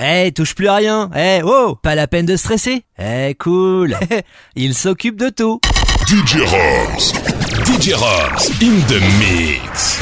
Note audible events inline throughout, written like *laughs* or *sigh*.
Eh, touche plus à rien. Eh, oh, pas la peine de stresser. Eh, cool. *laughs* *laughs* Il s'occupe de tout. DJ Robs. DJ Robs in the mix.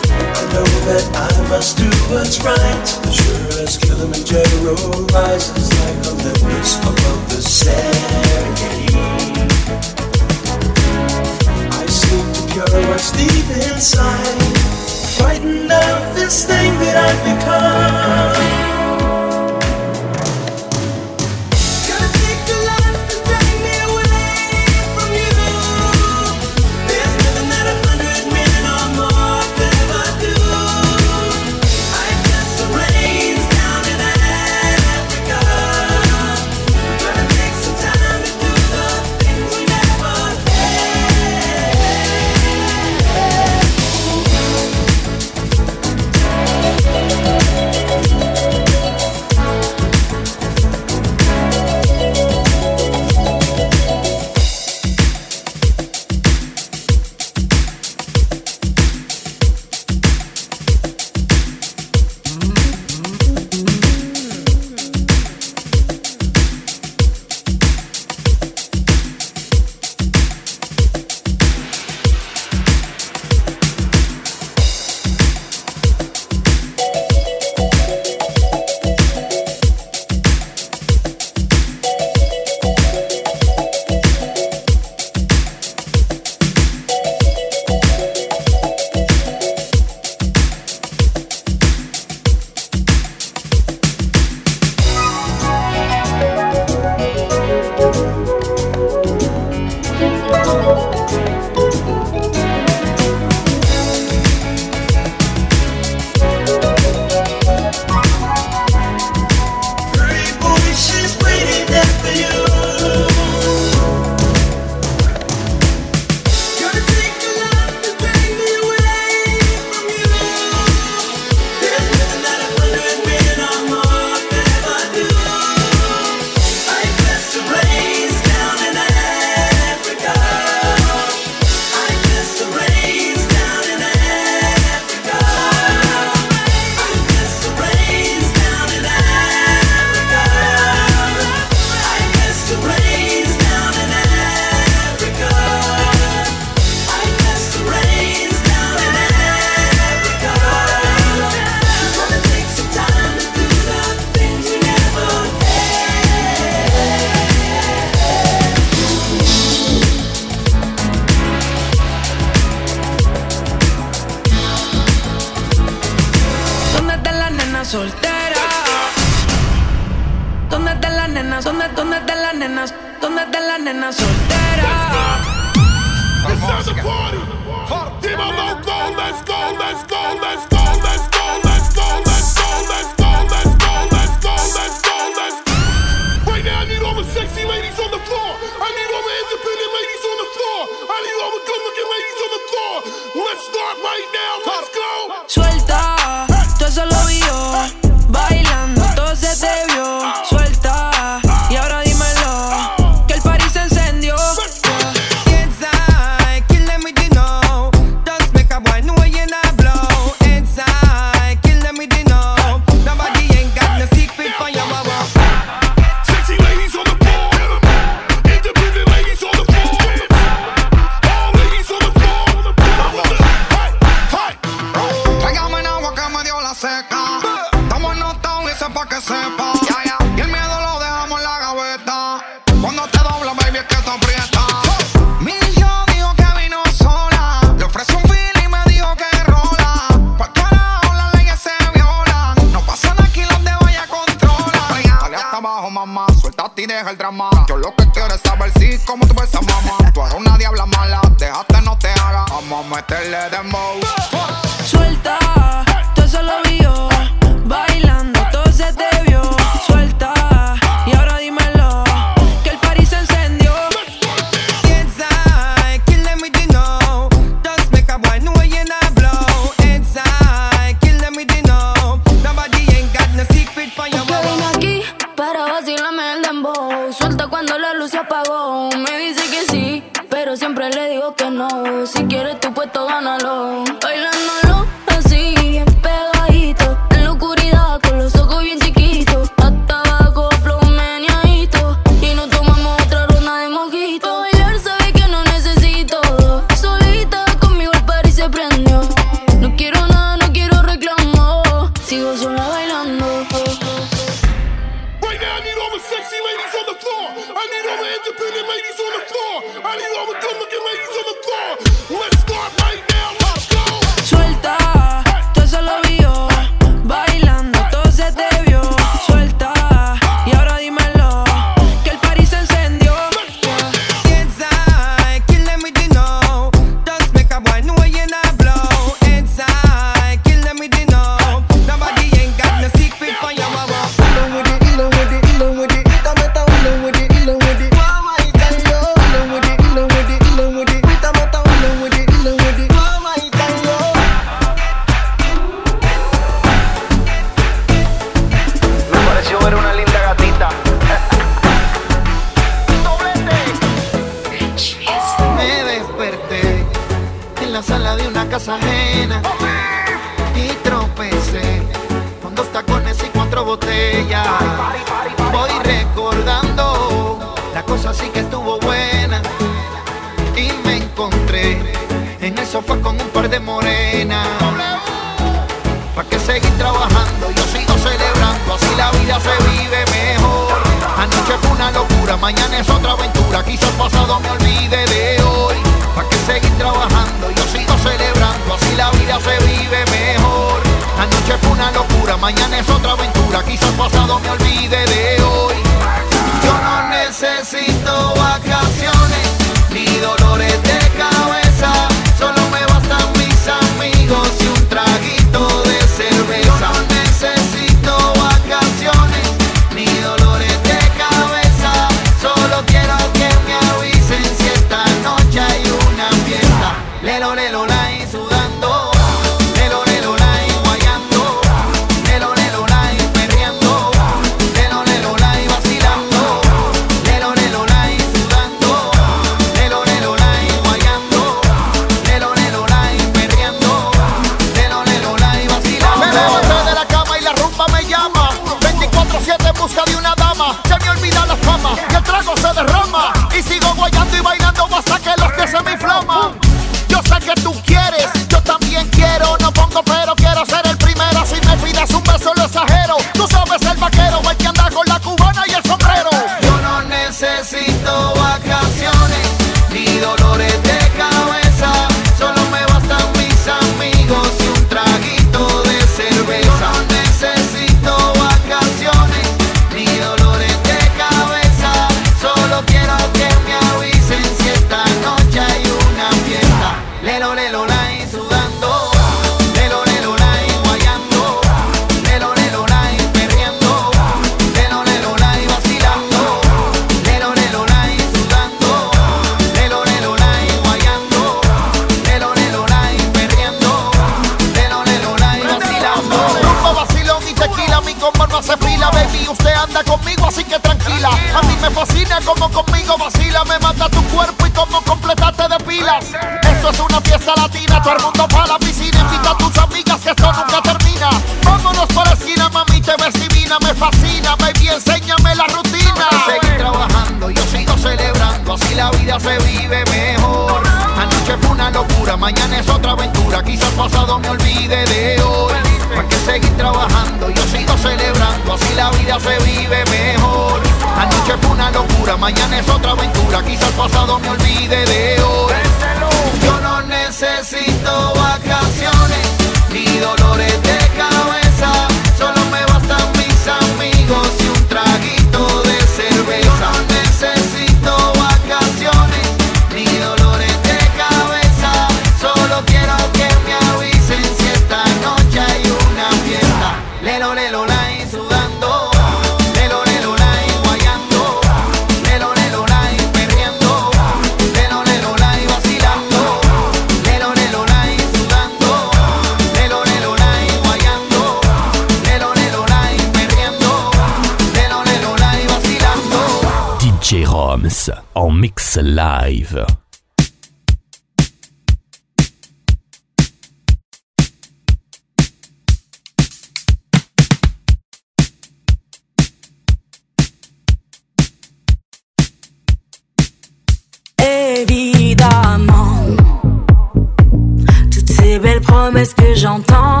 est-ce que j'entends.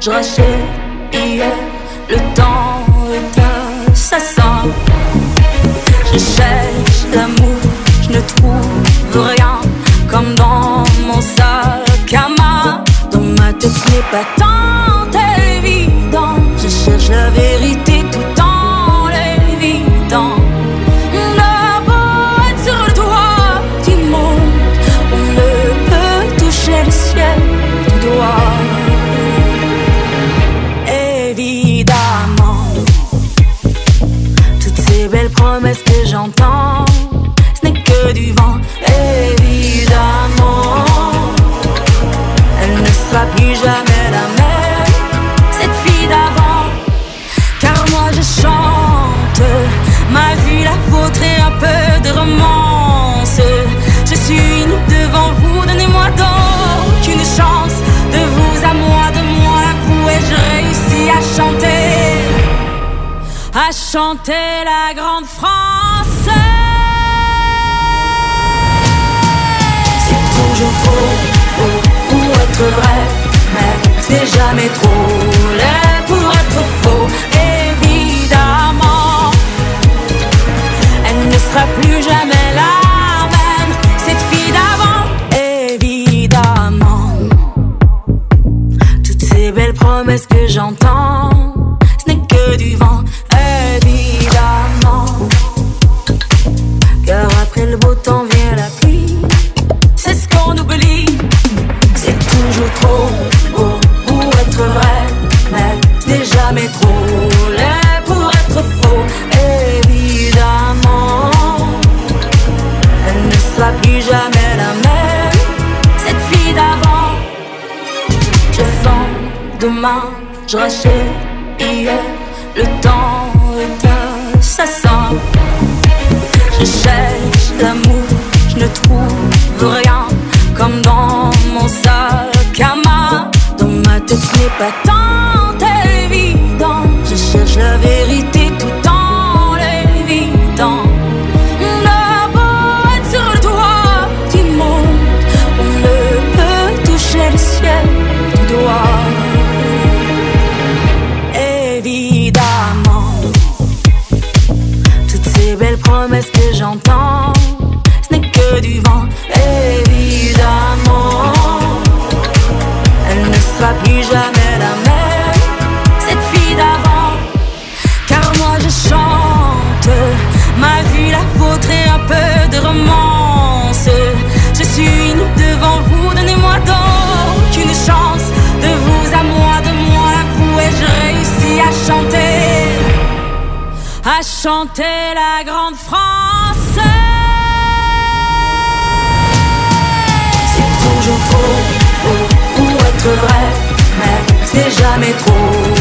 je hier le temps est assassin. Je cherche l'amour, je ne trouve rien, comme dans mon sac à main. Dans ma tête, ce n'est pas tant évident, je cherche la vérité. ce n'est que du vent, évidemment. Elle ne sera plus jamais la même, cette fille d'avant. Car moi je chante, ma vie la vôtre et un peu de romance. Je suis une devant vous, donnez-moi donc une chance de vous à moi, de moi à vous, et je réussis à chanter à chanter la grande France. vrai, mais c'est jamais trop laid pour être faux, évidemment. Elle ne sera plus jamais. je rachète hier le temps d'un ça sent. Je cherche l'amour, je ne trouve rien comme dans mon sac à main. Dans ma tête, ce n'est pas belles promesses que j'entends, ce n'est que du vent, évidemment. Elle ne sera plus jamais. chanter la grande France. C'est toujours trop beau oh, pour être vrai, mais c'est jamais trop.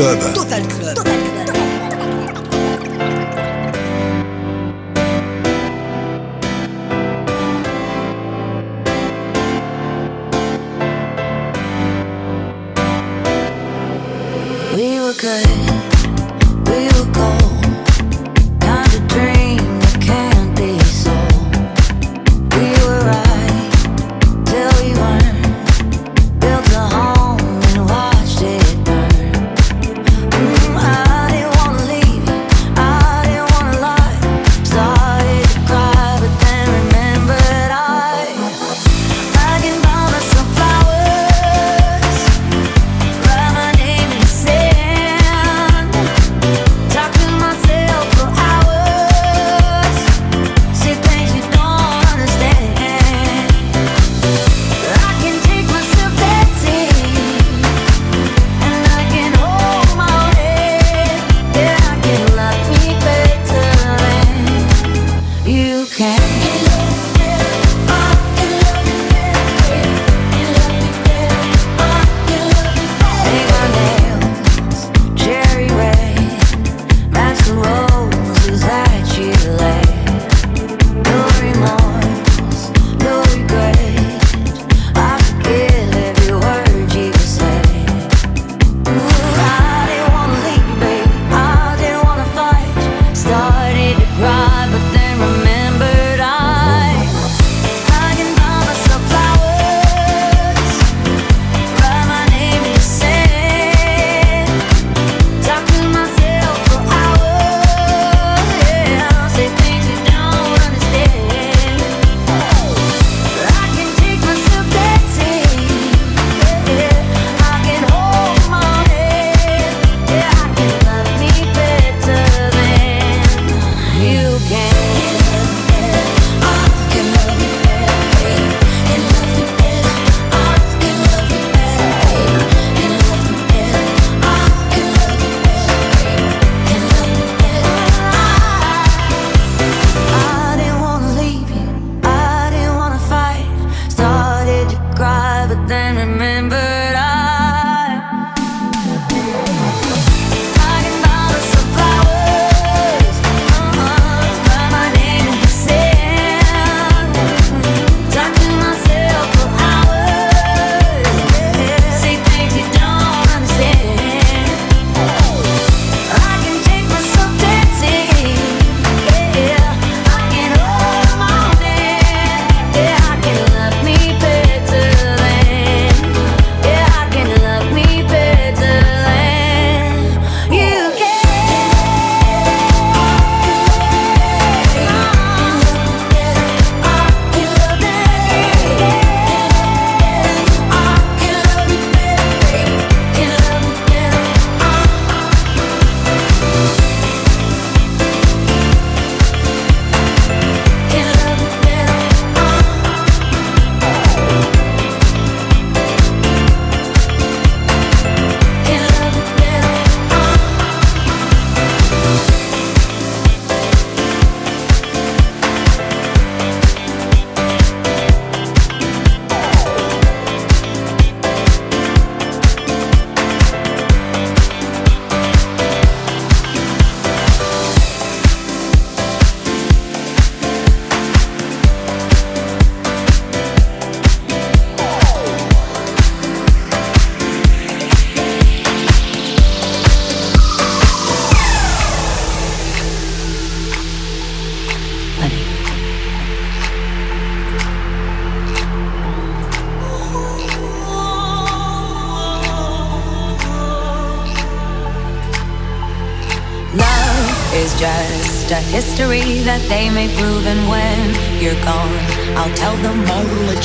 club.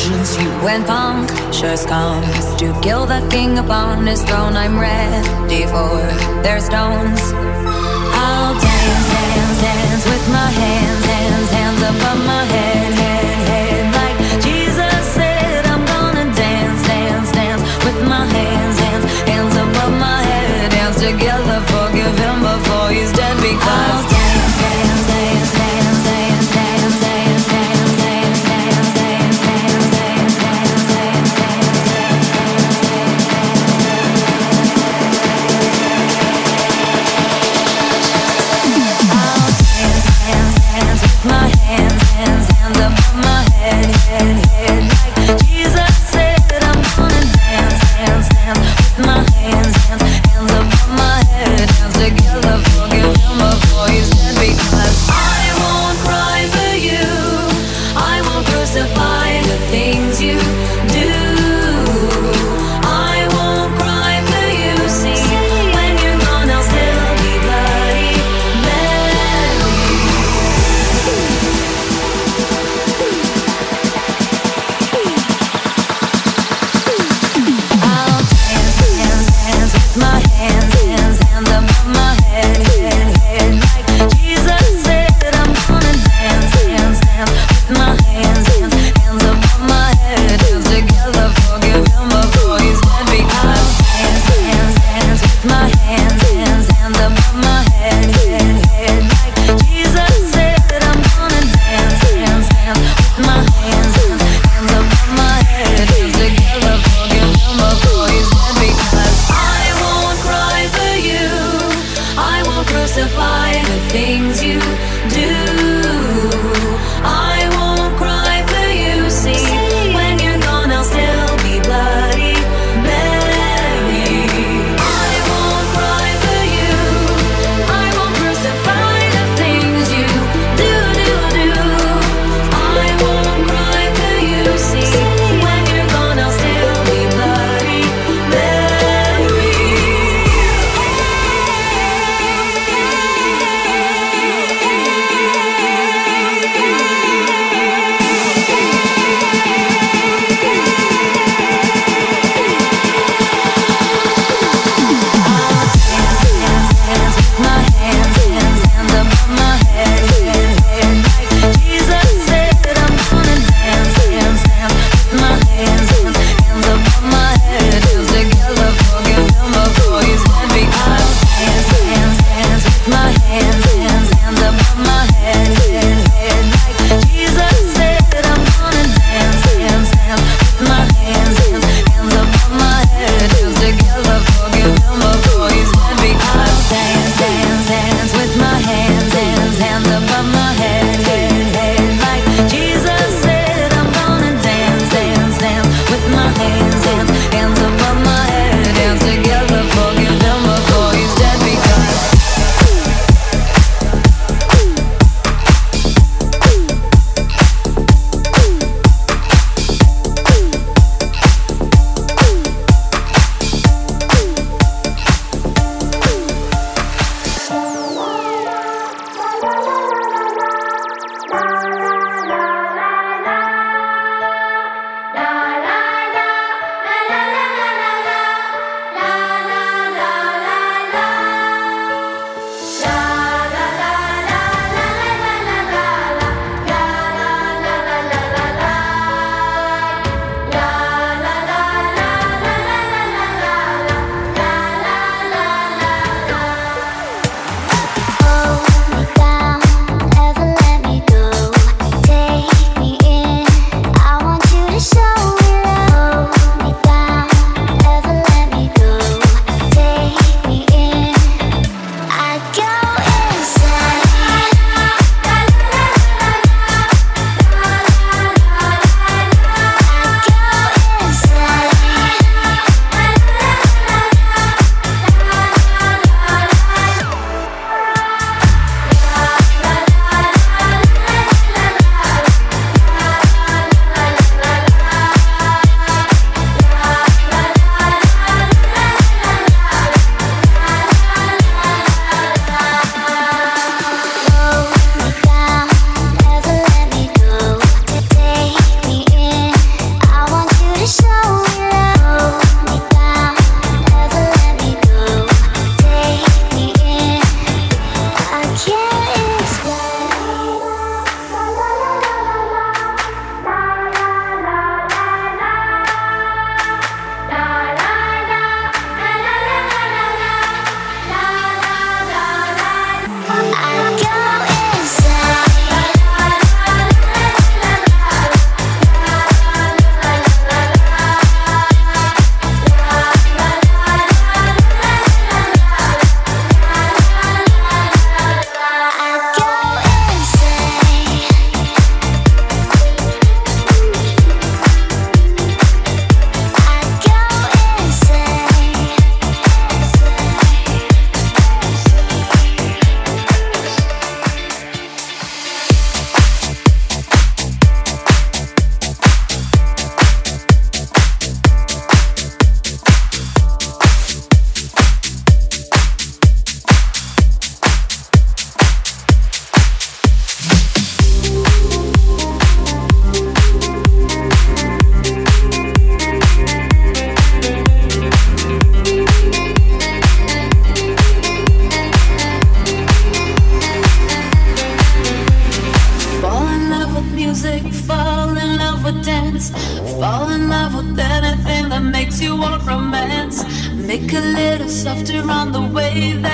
oceans you went on Sure's comes to kill the king upon his throne I'm ready for their stones. I'll dance, dance, dance with my hands, hands, hands above my head.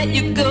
That you go.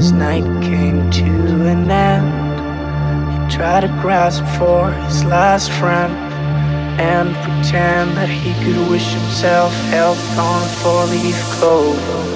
His night came to an end, he tried to grasp for his last friend and pretend that he could wish himself health on a four-leaf clover.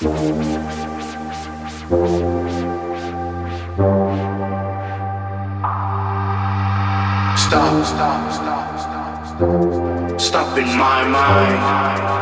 Stop, stop, stop, stop, stop. Stop in my mind.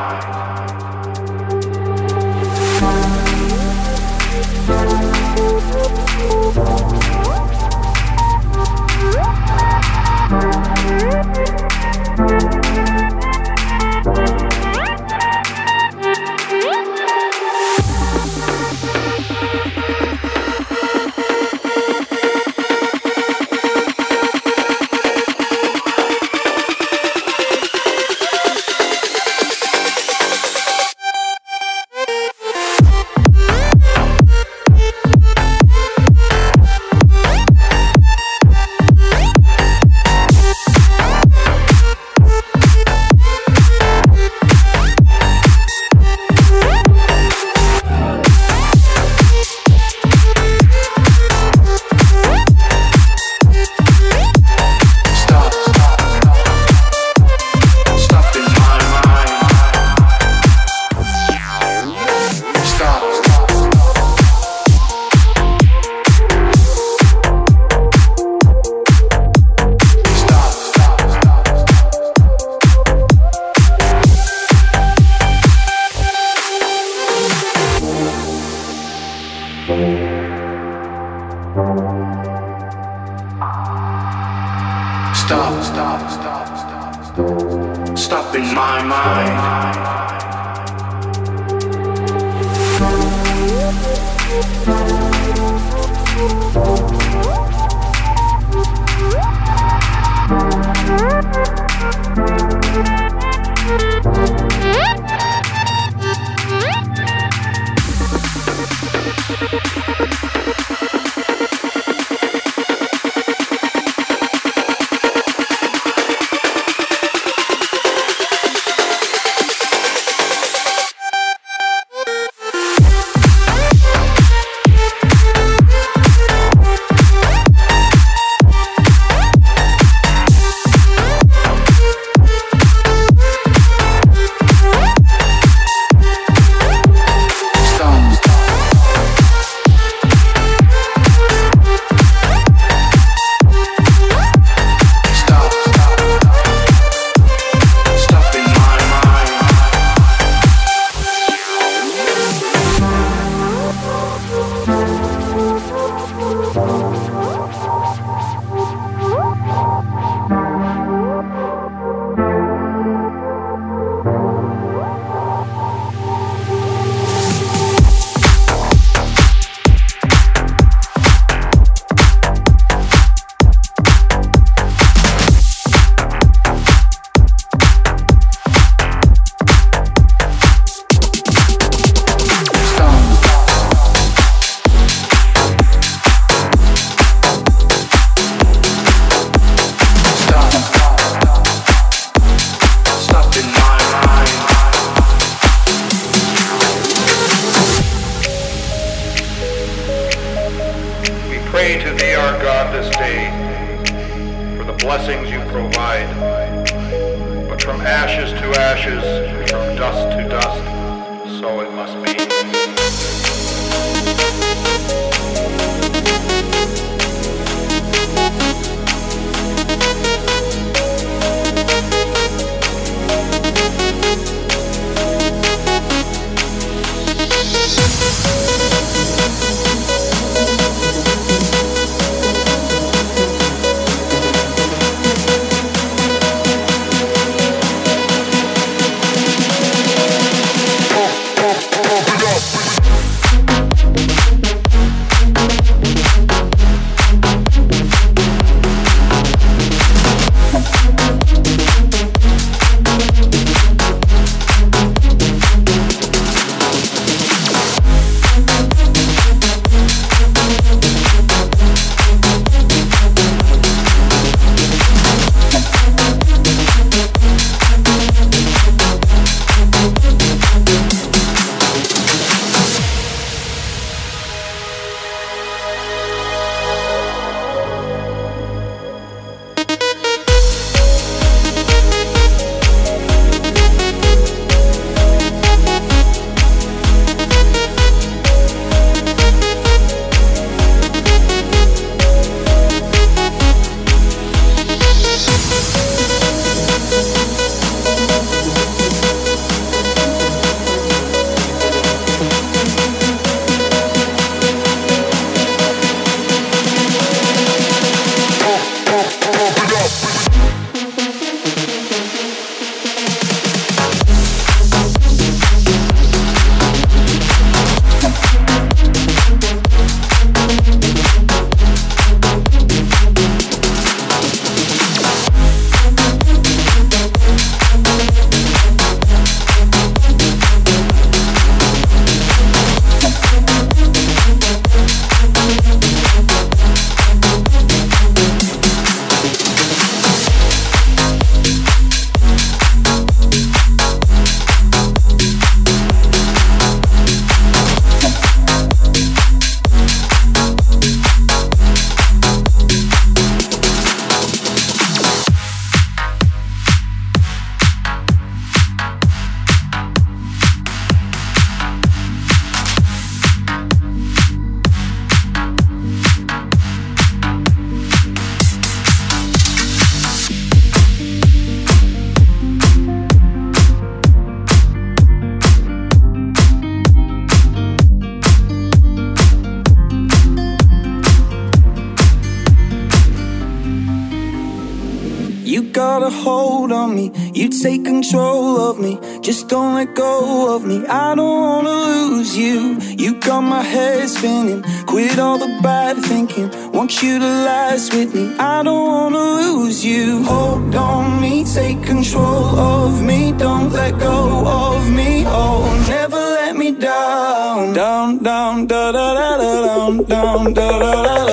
a hold on me. You take control of me. Just don't let go of me. I don't wanna lose you. You got my head spinning. Quit all the bad thinking. Want you to last with me. I don't wanna lose you. Hold on me. Take control of me. Don't let go of me. Oh, never let me down. Down, down, da da da da down, down, da da da.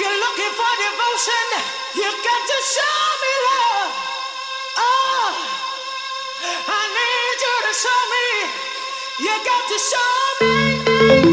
you're looking for devotion, you got to show me love. Oh, I need you to show me. You got to show me.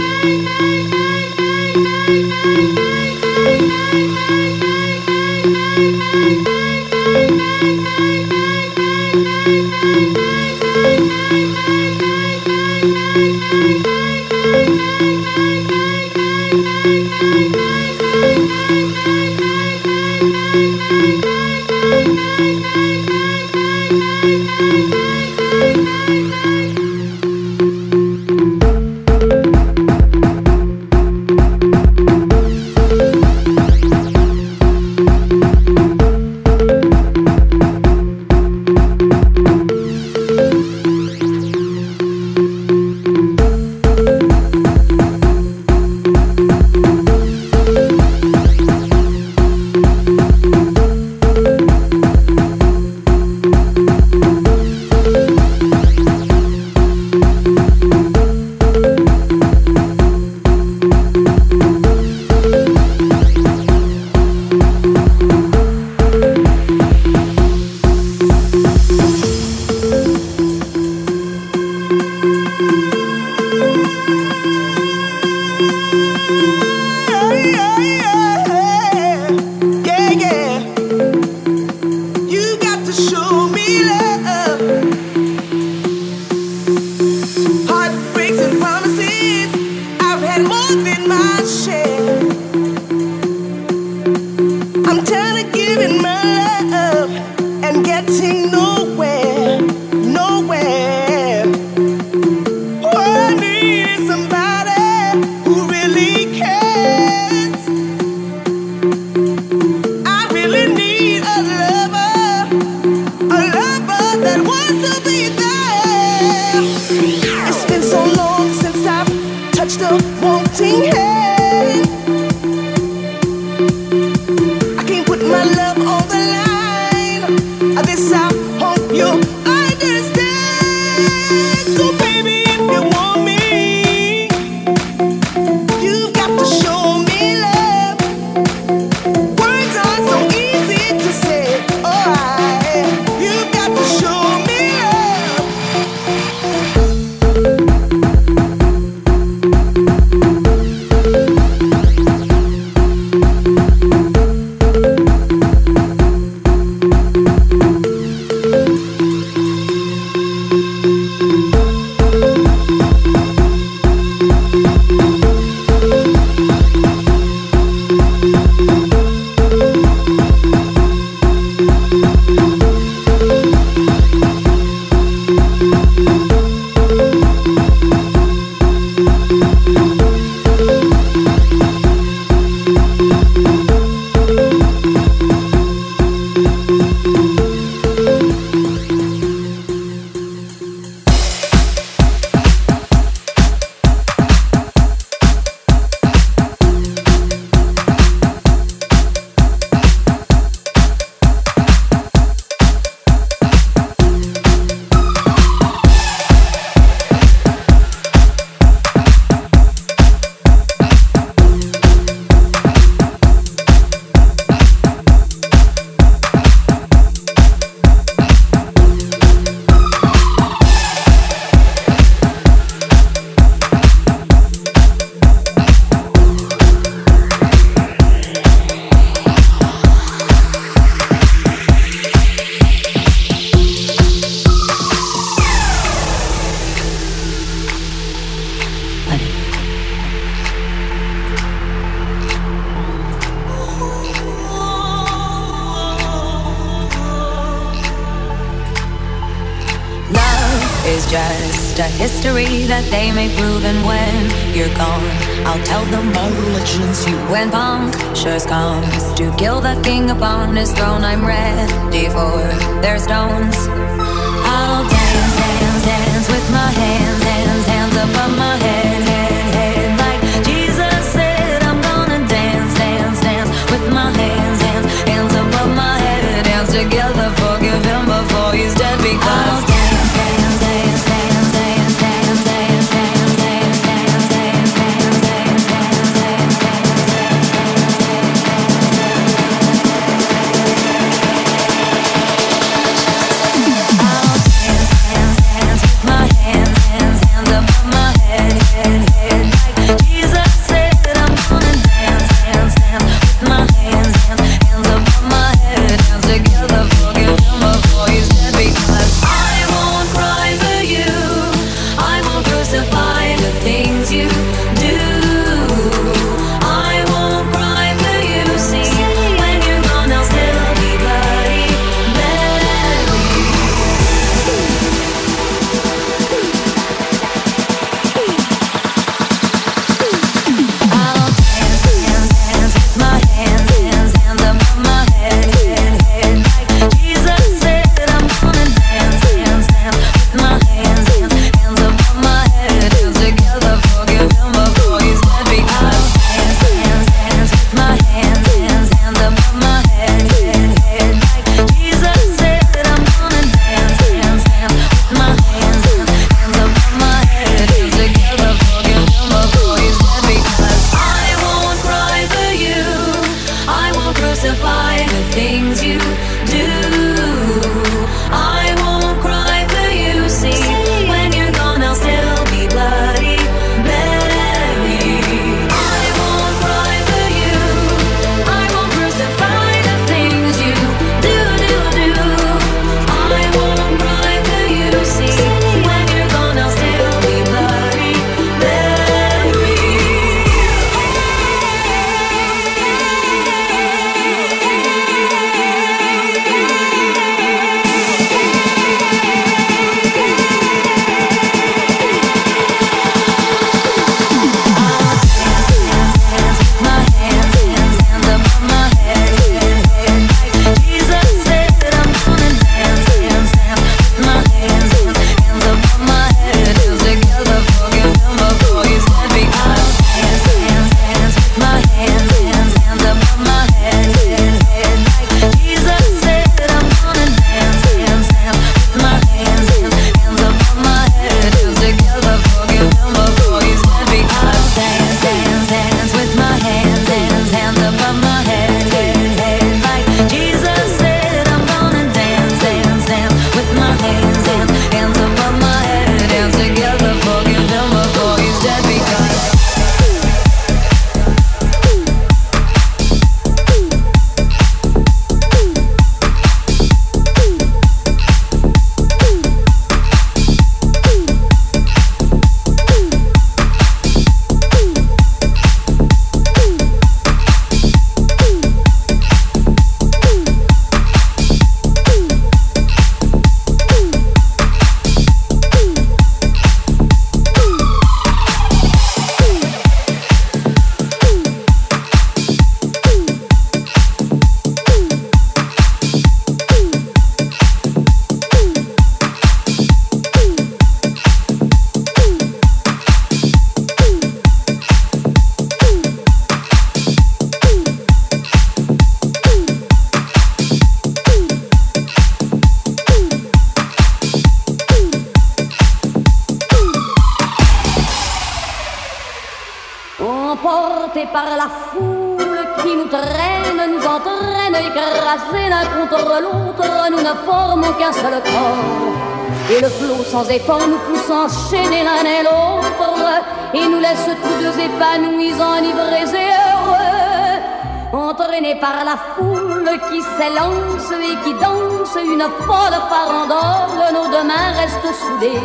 une folle farandole, nos deux mains restent soudées.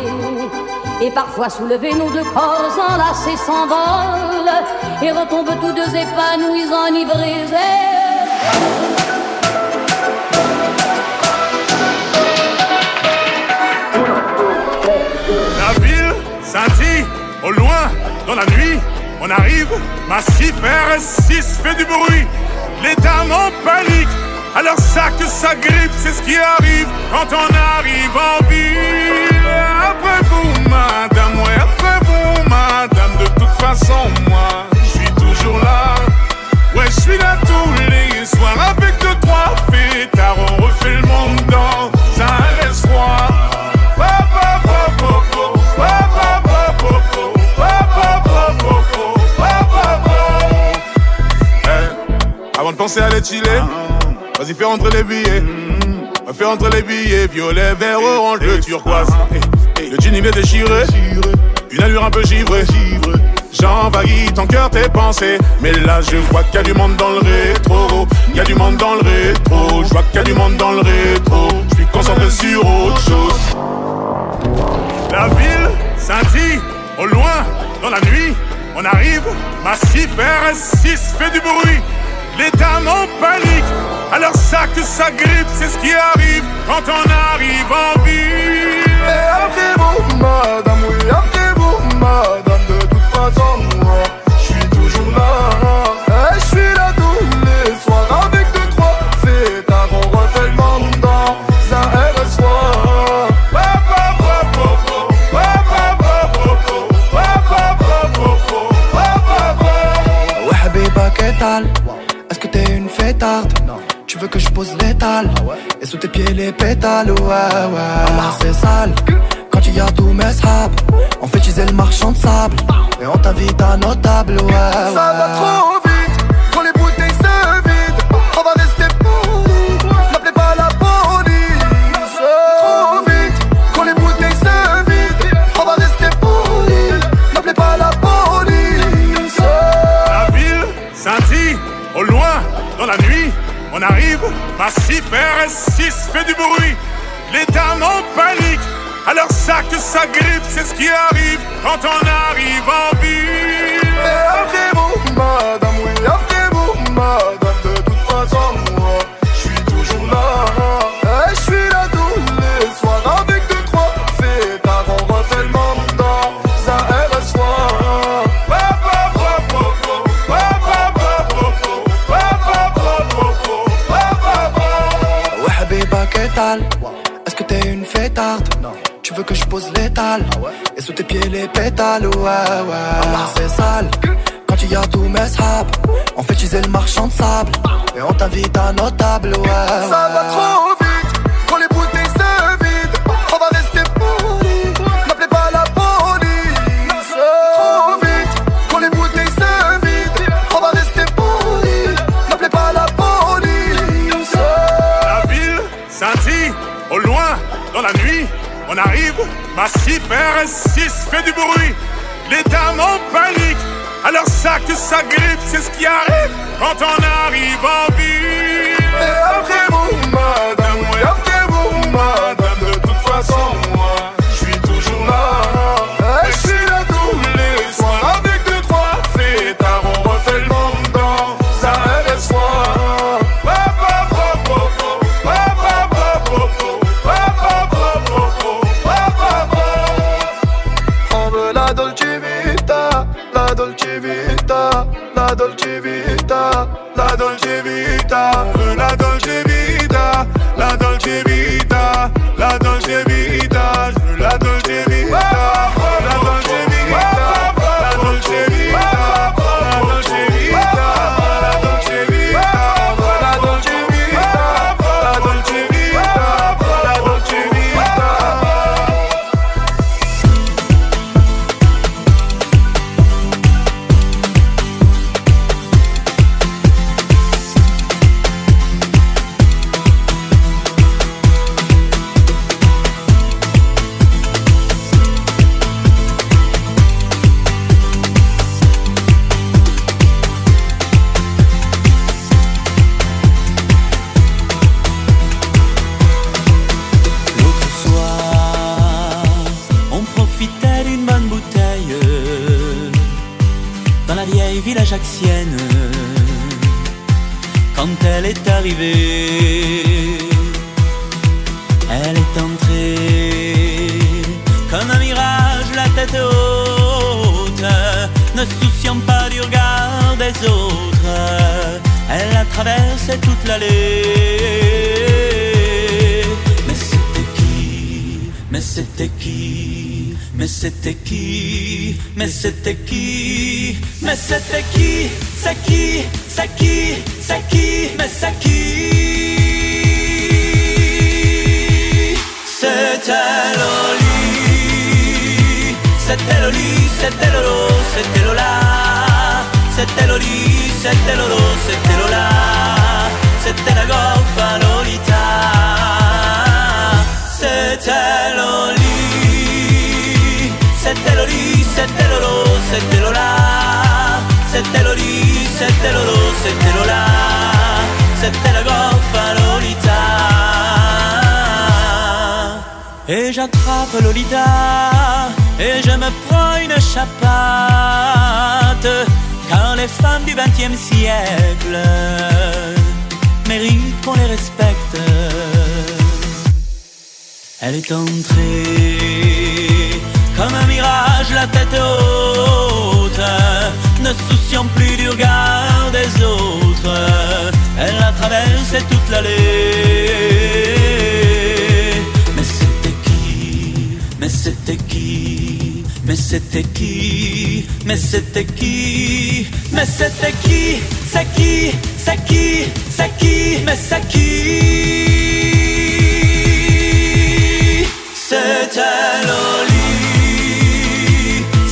Et parfois soulevés, nos deux corps enlacés s'envolent et retombent tous deux épanouis, enivrés. La ville scintille au loin dans la nuit. On arrive, massif R6 fait du bruit. Les dames en panique alors ça que ça grippe, c'est ce qui arrive quand on arrive en ville. Après vous, madame, ouais, après vous, madame, de toute façon, moi, je suis toujours là. Ouais, je suis là tous les soirs avec deux, trois fêtards, on refait le monde dans un. Eh, Avant de penser à les chiller, vas-y fais rentrer les billets. Fais rentrer les billets, violet, vert, orange, bleu, turquoise. Eh, Le jean il est déchiré, une allure un peu givrée. J'envahis ton cœur, tes pensées. Mais là, je vois qu'il y a du monde dans le rétro. Il y a du monde dans le rétro. Je vois qu'il y a du monde dans le rétro. Je suis concentré sur autre chose. La ville scintille au loin dans la nuit. On arrive, massif RS6 fait du bruit. Les dames en panique. Alors ça que ça grippe, c'est ce qui arrive quand on arrive en ville. Et après vous, madame, oui, après vous, madame, de toute façon, moi, je suis toujours là. Et je suis là tous les soirs avec deux, trois fêtards, on refait le monde dans un RS soir. Ouais, tal Est-ce que t'es une fêtarde? Non. Tu veux que je pose l'étal Et sous tes pieds les pétales, ouais, ouais. Là, c'est sale. Quand il y a tous mes sables, on fait utiliser le marchand de sable. Et on t'invite à notable, ouais, ouais. Ça va trop vite, quand les bouteilles se vident, on va rester Arrive, massif RS6 fait du bruit. Les dames en panique. Alors ça que ça grippe, c'est ce qui arrive quand on arrive en ville. Non. Tu veux que je pose l'étal Et sous tes pieds les pétales, ouais, ouais. Là, c'est sale. Quand il y a tous mes sables, on fait utiliser le marchand de sable. Et on t'invite à notable, ouais. Ça va trop On arrive, massif RS6 fait du bruit. Les dames en panique. Alors ça que ça grippe, c'est ce qui arrive quand on arrive en ville. Et après vous, madame, oui, après vous, madame, de toute façon, Dolce Vita, la Dolce Vita. femmes du XXe siècle méritent qu'on les respecte. Elle est entrée comme un mirage, la tête haute, ne souciant plus du regard des autres. Elle a traversé toute l'allée. Mais c'était qui? Mais c'était qui? Mesetteki, mesetteki, mesetteki, seki, seki, seki, chi. Se te lo l'oli,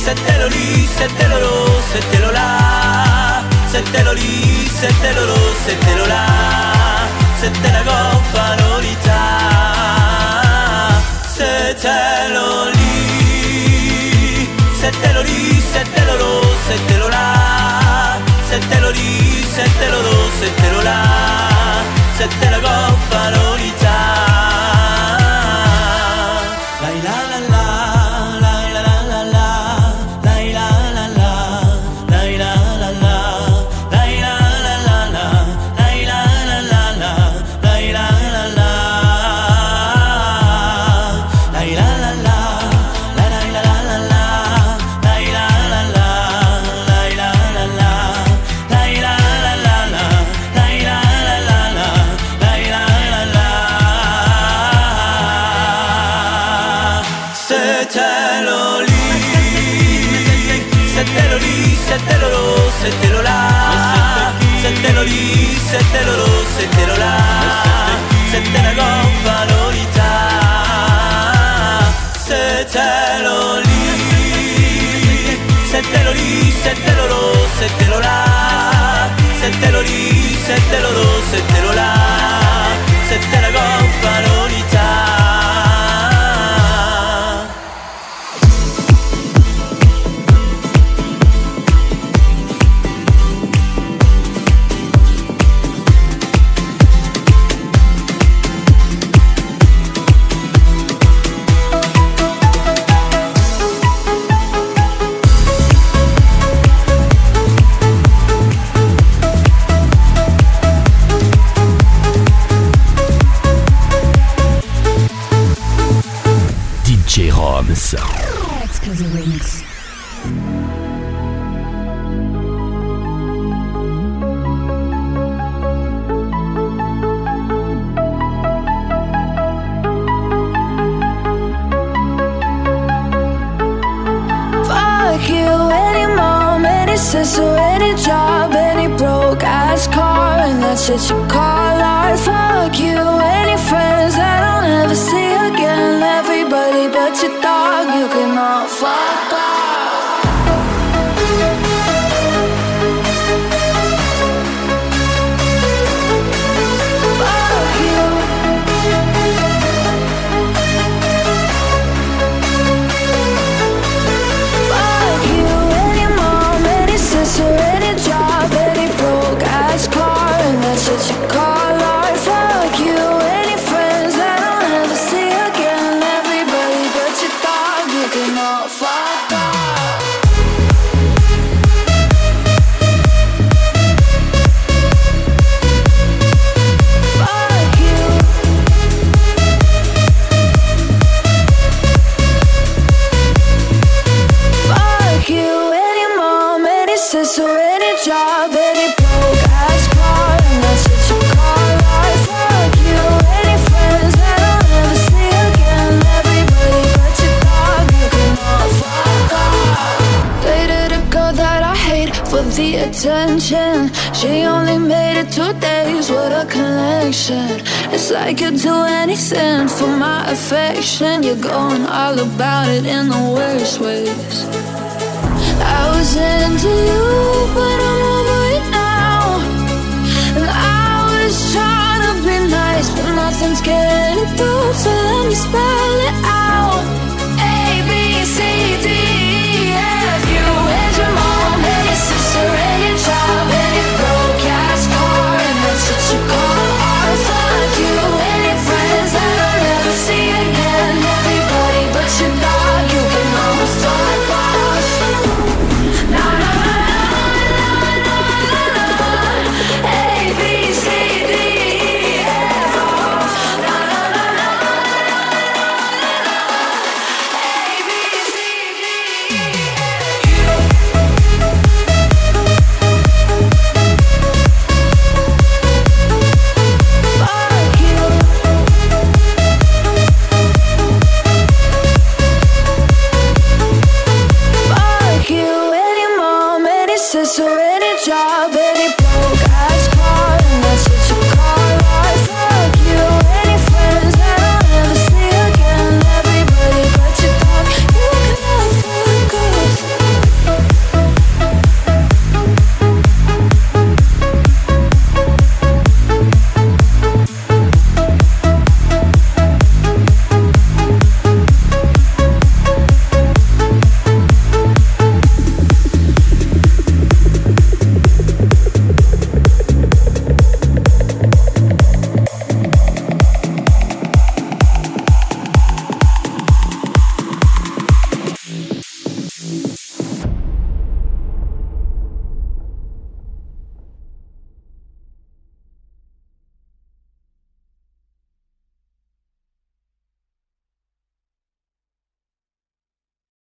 se te lo l'ola. se te lo lo, se te lo la Se te lo lì, se te lo lo, se te lo la. Se te la goffa l'olita, lo l'oli se te lo di, se te lo do, se te lo la, se te lo di, se te lo do, se te lo la, se te la goffa lo. se te lo la, se te lo li, se te lo do, se